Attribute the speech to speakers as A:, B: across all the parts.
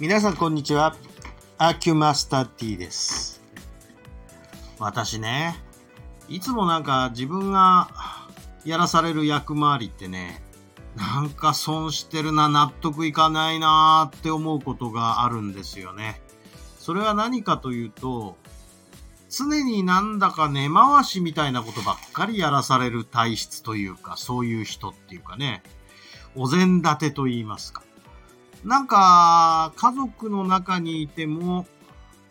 A: 皆さんこんにちは。アキュマスター T です。私ね、いつもなんか自分がやらされる役回りってね、なんか損してるな、納得いかないなーって思うことがあるんですよね。それは何かというと、常になんだか根回しみたいなことばっかりやらされる体質というか、そういう人っていうかね、お膳立てと言いますか。なんか、家族の中にいても、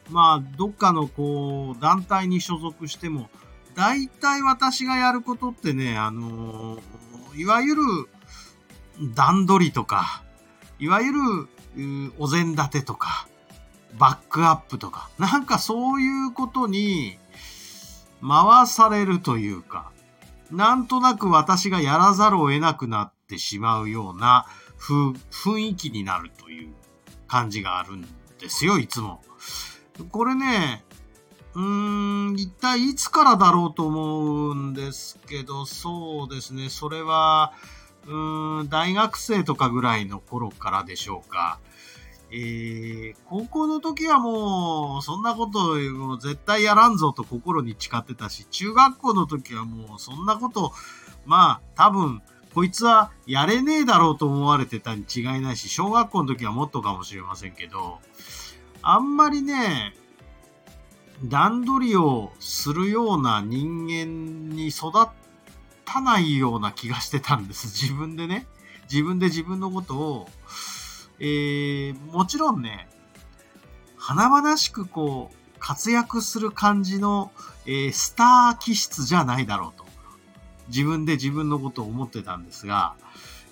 A: まあ、どっかのこう、団体に所属しても、大体私がやることってね、あのいわゆる段取りとか、いわゆるお膳立てとか、バックアップとか、なんかそういうことに回されるというか、なんとなく私がやらざるを得なくなってしまうような雰囲気になるという感じがあるんですよ、いつも。これね、うーん、一体いつからだろうと思うんですけど、そうですね、それは、うーん、大学生とかぐらいの頃からでしょうか。えー、高校の時はもう、そんなこともう絶対やらんぞと心に誓ってたし、中学校の時はもうそんなこと、まあ、多分、こいつはやれねえだろうと思われてたに違いないし、小学校の時はもっとかもしれませんけど、あんまりね、段取りをするような人間に育たないような気がしてたんです。自分でね。自分で自分のことを、えー、もちろんね、華々しくこう、活躍する感じの、えー、スター気質じゃないだろうと。自分で自分のことを思ってたんですが、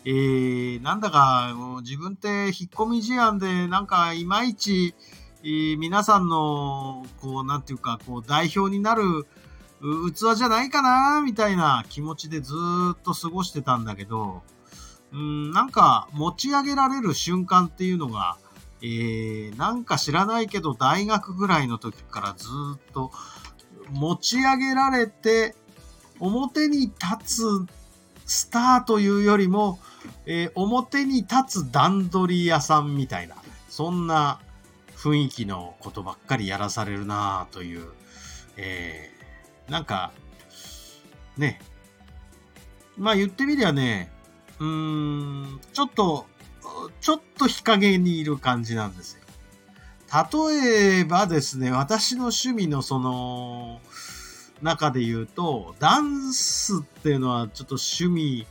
A: えー、なんだかもう自分って引っ込み思案で、なんかいまいち、えー、皆さんの、こう、なんていうか、こう、代表になる器じゃないかな、みたいな気持ちでずっと過ごしてたんだけど、うん、なんか持ち上げられる瞬間っていうのが、えー、なんか知らないけど大学ぐらいの時からずっと持ち上げられて表に立つスターというよりも、えー、表に立つ段取り屋さんみたいな、そんな雰囲気のことばっかりやらされるなという、えー、なんか、ね、まあ言ってみりゃね、うーん、ちょっと、ちょっと日陰にいる感じなんですよ。例えばですね、私の趣味のその、中で言うと、ダンスっていうのはちょっと趣味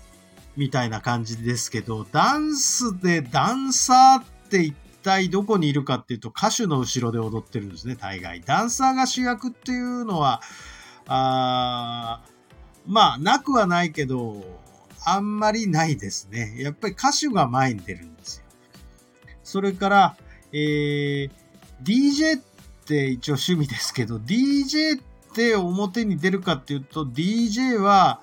A: みたいな感じですけど、ダンスでダンサーって一体どこにいるかっていうと歌手の後ろで踊ってるんですね、大概。ダンサーが主役っていうのは、あまあ、なくはないけど、あんまりないですね。やっぱり歌手が前に出るんですよ。それから、えー、DJ って一応趣味ですけど、DJ って表に出るかっていうと、DJ は、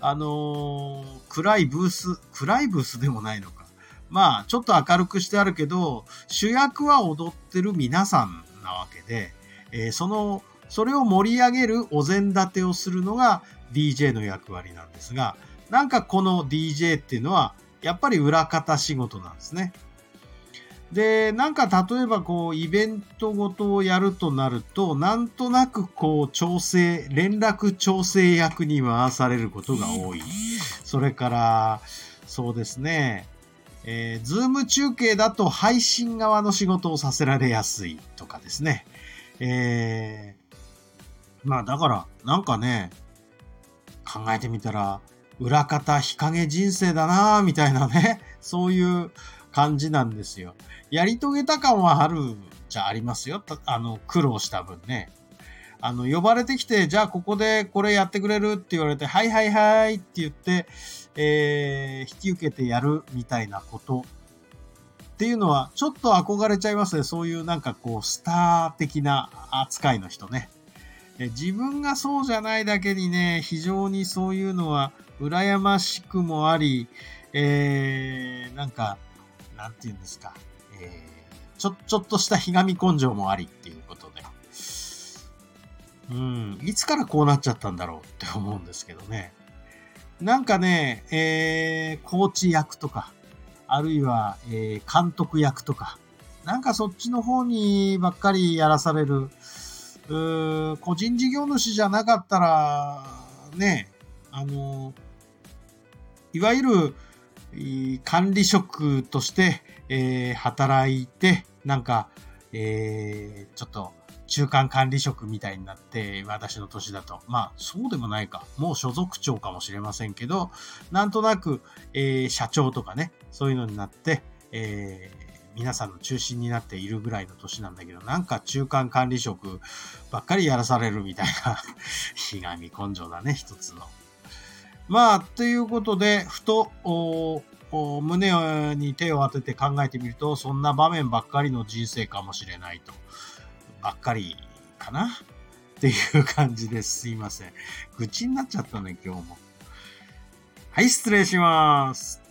A: あのー、暗いブース、暗いブースでもないのか。まあ、ちょっと明るくしてあるけど、主役は踊ってる皆さんなわけで、えー、その、それを盛り上げるお膳立てをするのが DJ の役割なんですが、なんかこの DJ っていうのは、やっぱり裏方仕事なんですね。で、なんか例えばこう、イベントごとをやるとなると、なんとなくこう、調整、連絡調整役に回されることが多い。それから、そうですね、えー、ズーム中継だと配信側の仕事をさせられやすいとかですね。えー、まあだから、なんかね、考えてみたら、裏方日陰人生だなぁ、みたいなね、そういう感じなんですよ。やり遂げた感はあるじゃありますよ。あの、苦労した分ね。あの、呼ばれてきて、じゃあここでこれやってくれるって言われて、はいはいはいって言って、えー、引き受けてやるみたいなことっていうのは、ちょっと憧れちゃいますね。そういうなんかこう、スター的な扱いの人ね。自分がそうじゃないだけにね、非常にそういうのは羨ましくもあり、えー、なんか、なんて言うんですか、えー、ちょ、ちょっとしたひがみ根性もありっていうことで、うん、いつからこうなっちゃったんだろうって思うんですけどね。なんかね、えー、コーチ役とか、あるいは、えー、監督役とか、なんかそっちの方にばっかりやらされる。うー個人事業主じゃなかったら、ね、あの、いわゆる管理職として、えー、働いて、なんか、えー、ちょっと中間管理職みたいになって、私の年だと。まあ、そうでもないか。もう所属長かもしれませんけど、なんとなく、えー、社長とかね、そういうのになって、えー、皆さんの中心になっているぐらいの年なんだけど、なんか中間管理職ばっかりやらされるみたいな、ひがみ根性だね、一つの。まあ、ということで、ふと、胸に手を当てて考えてみると、そんな場面ばっかりの人生かもしれないと。ばっかりかな？っていう感じです。すいません。愚痴になっちゃったね、今日も。はい、失礼します。